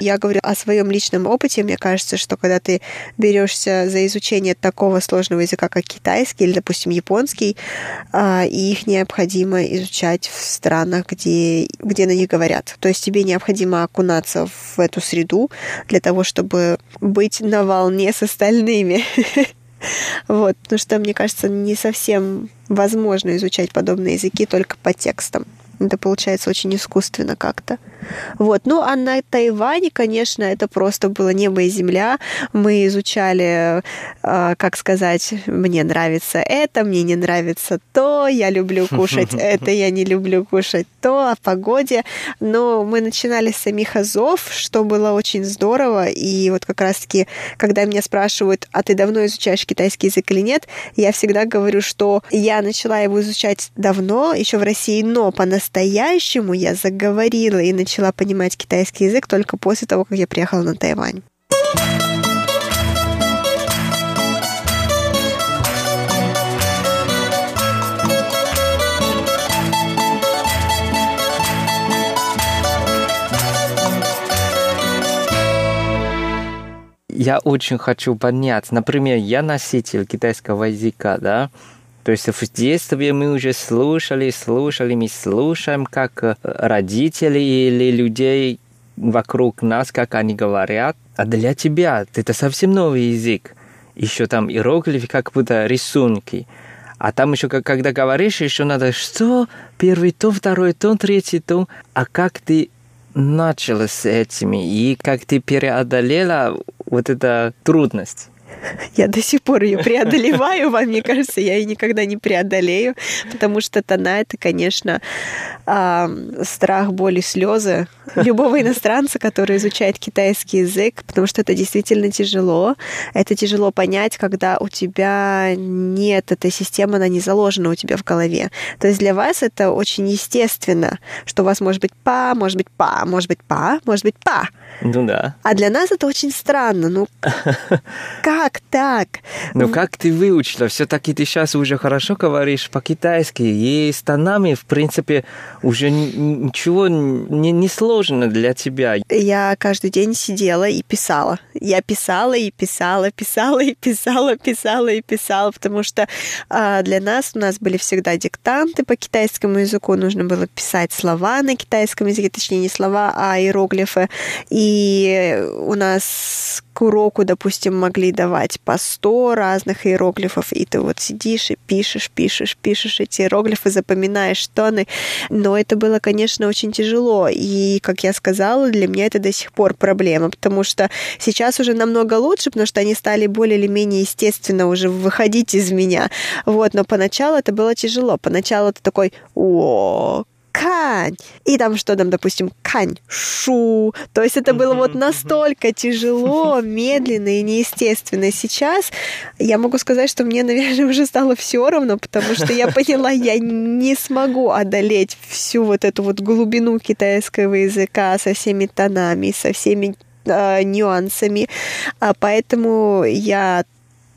Я говорю о своем личном опыте. Мне кажется, что когда ты берешься за изучение такого сложного языка, как китайский или, допустим, японский, а, их необходимо изучать в странах, где, где на них говорят. То есть тебе необходимо окунаться в эту среду для того, чтобы быть на волне с остальными. <laughs> Вот, потому что, мне кажется, не совсем возможно изучать подобные языки только по текстам. Это получается очень искусственно как-то. Вот. Ну, а на Тайване, конечно, это просто было небо и земля. Мы изучали, э, как сказать, мне нравится это, мне не нравится то, я люблю кушать <laughs> это, я не люблю кушать то, о погоде. Но мы начинали с самих азов, что было очень здорово. И вот как раз-таки, когда меня спрашивают, а ты давно изучаешь китайский язык или нет, я всегда говорю, что я начала его изучать давно, еще в России, но по-настоящему я заговорила и начала понимать китайский язык только после того, как я приехала на Тайвань. Я очень хочу понять. Например, я носитель китайского языка, да? То есть в детстве мы уже слушали, слушали, мы слушаем, как э, родители или людей вокруг нас, как они говорят. А для тебя это совсем новый язык. Еще там иероглифы, как будто рисунки. А там еще, когда говоришь, еще надо, что первый тон, второй тон, третий тон. А как ты начала с этими и как ты преодолела вот эту трудность? Я до сих пор ее преодолеваю, вам, мне кажется, я ее никогда не преодолею, потому что тона — это, конечно, страх, боль и слезы любого иностранца, который изучает китайский язык, потому что это действительно тяжело. Это тяжело понять, когда у тебя нет этой системы, она не заложена у тебя в голове. То есть для вас это очень естественно, что у вас может быть па, может быть па, может быть па, может быть па. Ну да. А для нас это очень странно. Ну, <laughs> как так? Ну как ты выучила? Все-таки ты сейчас уже хорошо говоришь по-китайски. И с тонами, в принципе, уже ничего не, не сложно для тебя. Я каждый день сидела и писала. Я писала и писала, писала и писала, писала и писала, потому что а, для нас у нас были всегда диктанты по китайскому языку, нужно было писать слова на китайском языке, точнее не слова, а иероглифы. И у нас к уроку, допустим, могли давать по 100 разных иероглифов, и ты вот сидишь и пишешь, пишешь, пишешь эти иероглифы, запоминаешь тоны. Но это было, конечно, очень тяжело. И, как я сказала, для меня это до сих пор проблема, потому что сейчас уже намного лучше, потому что они стали более или менее естественно уже выходить из меня. Вот, но поначалу это было тяжело. Поначалу ты такой, о, кань. И там что там, допустим, кань, шу. То есть это было вот настолько тяжело, <laughs> медленно и неестественно. Сейчас я могу сказать, что мне, наверное, уже стало все равно, потому что я <laughs> поняла, я не смогу одолеть всю вот эту вот глубину китайского языка со всеми тонами, со всеми э, нюансами. А поэтому я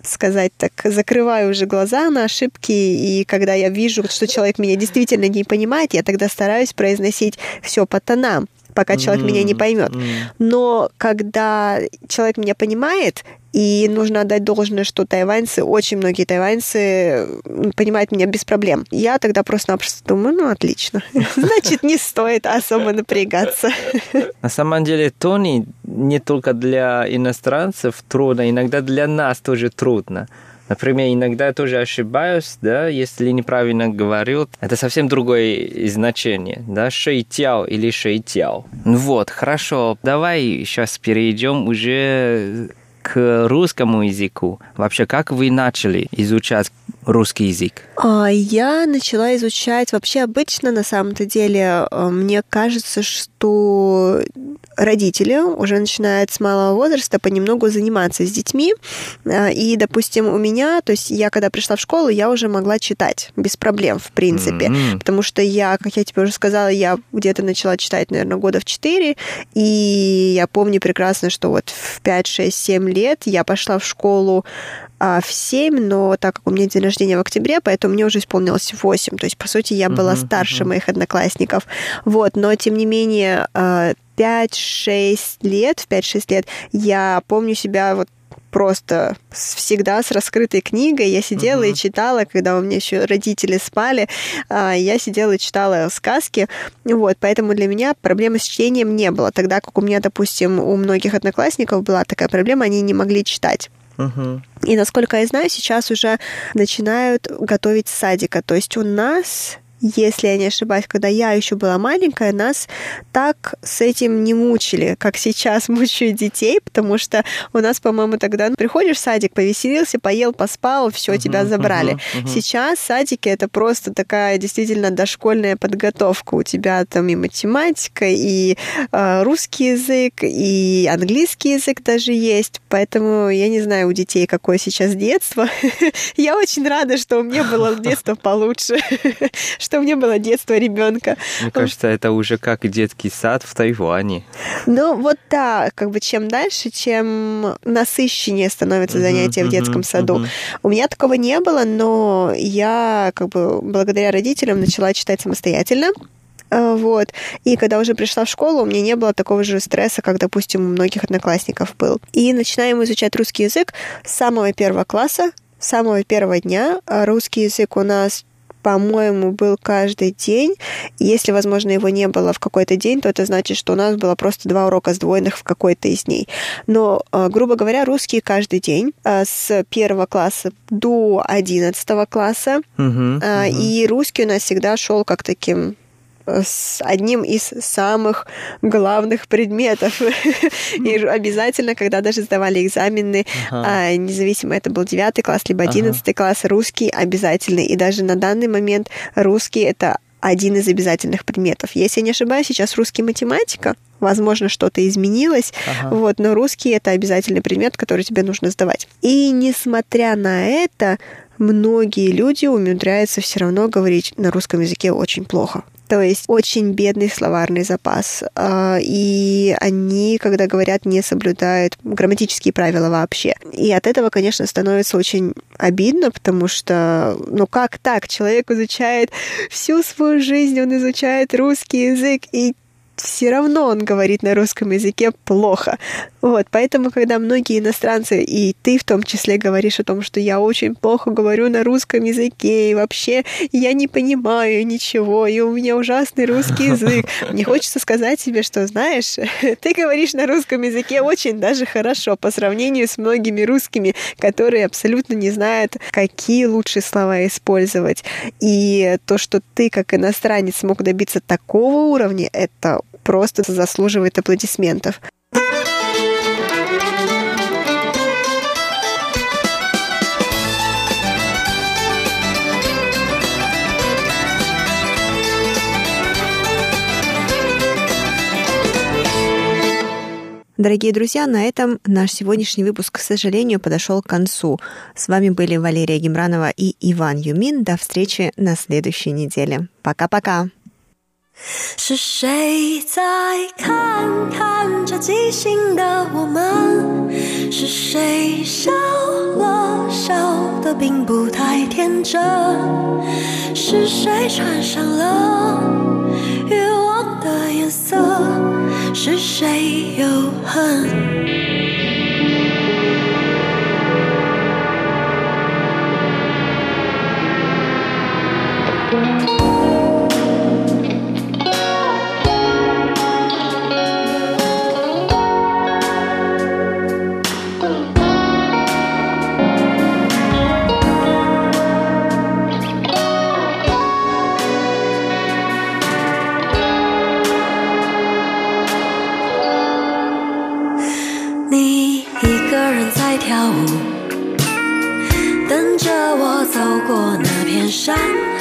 сказать так, закрываю уже глаза на ошибки, и когда я вижу, что человек меня действительно не понимает, я тогда стараюсь произносить все по тонам пока человек mm-hmm. меня не поймет. Но когда человек меня понимает, и нужно отдать должное, что тайваньцы, очень многие тайваньцы понимают меня без проблем. Я тогда просто-напросто думаю, ну, отлично. <laughs> Значит, не стоит особо напрягаться. На самом деле, Тони не только для иностранцев трудно, иногда для нас тоже трудно. Например, иногда я тоже ошибаюсь, да, если неправильно говорю. Это совсем другое значение, да, шейтяо или шейтяо. Ну вот, хорошо, давай сейчас перейдем уже к русскому языку. Вообще, как вы начали изучать русский язык? А, я начала изучать вообще обычно, на самом-то деле, э, мне кажется, что родители уже начинают с малого возраста понемногу заниматься с детьми. Э, и, допустим, у меня, то есть я когда пришла в школу, я уже могла читать без проблем, в принципе. Mm-hmm. Потому что я, как я тебе уже сказала, я где-то начала читать, наверное, года в 4. И я помню прекрасно, что вот в 5, 6, 7 лет я пошла в школу в 7, но так как у меня день рождения в октябре, поэтому мне уже исполнилось 8. То есть, по сути, я была uh-huh, старше uh-huh. моих одноклассников. Вот, но, тем не менее, 5-6 а, лет, в 5-6 лет я помню себя вот просто всегда с раскрытой книгой. Я сидела uh-huh. и читала, когда у меня еще родители спали, а, я сидела и читала сказки. Вот, поэтому для меня проблемы с чтением не было. Тогда как у меня, допустим, у многих одноклассников была такая проблема, они не могли читать. И насколько я знаю, сейчас уже начинают готовить садика. То есть у нас если я не ошибаюсь, когда я еще была маленькая, нас так с этим не мучили, как сейчас <laughs> мучают детей, потому что у нас, по-моему, тогда ну, приходишь в садик, повеселился, поел, поспал, все, uh-huh, тебя забрали. Uh-huh, uh-huh. Сейчас садики это просто такая действительно дошкольная подготовка. У тебя там и математика, и э, русский язык, и английский язык даже есть. Поэтому я не знаю у детей, какое сейчас детство. <laughs> я очень рада, что у меня было <laughs> детство получше что меня было детство ребенка. Мне кажется, это уже как детский сад в Тайване. Ну, вот да, как бы чем дальше, чем насыщеннее становится занятие в детском саду. У меня такого не было, но я как бы благодаря родителям начала читать самостоятельно. Э, вот. И когда уже пришла в школу, у меня не было такого же стресса, как, допустим, у многих одноклассников был. И начинаем изучать русский язык с самого первого класса, с самого первого дня. А русский язык у нас по-моему, был каждый день. Если, возможно, его не было в какой-то день, то это значит, что у нас было просто два урока сдвоенных в какой-то из дней. Но, э, грубо говоря, русский каждый день э, с первого класса до одиннадцатого класса. Uh-huh, uh-huh. И русский у нас всегда шел как таким с одним из самых главных предметов. <laughs> И обязательно, когда даже сдавали экзамены, ага. независимо это был 9 класс, либо 11 ага. класс, русский обязательный. И даже на данный момент русский это один из обязательных предметов. Если я не ошибаюсь, сейчас русский математика, возможно, что-то изменилось, ага. вот, но русский это обязательный предмет, который тебе нужно сдавать. И несмотря на это, многие люди умудряются все равно говорить на русском языке очень плохо. То есть очень бедный словарный запас. А, и они, когда говорят, не соблюдают грамматические правила вообще. И от этого, конечно, становится очень обидно, потому что, ну как так? Человек изучает всю свою жизнь, он изучает русский язык, и все равно он говорит на русском языке плохо. Вот, поэтому, когда многие иностранцы, и ты в том числе говоришь о том, что я очень плохо говорю на русском языке, и вообще я не понимаю ничего, и у меня ужасный русский <laughs> язык, мне хочется сказать тебе, что, знаешь, <laughs> ты говоришь на русском языке очень даже хорошо по сравнению с многими русскими, которые абсолютно не знают, какие лучшие слова использовать. И то, что ты как иностранец смог добиться такого уровня, это просто заслуживает аплодисментов. Дорогие друзья, на этом наш сегодняшний выпуск, к сожалению, подошел к концу. С вами были Валерия Гемранова и Иван Юмин. До встречи на следующей неделе. Пока-пока. 是谁在看看着即兴的我们？是谁笑了笑得并不太天真？是谁穿上了欲望的颜色？是谁又恨？山。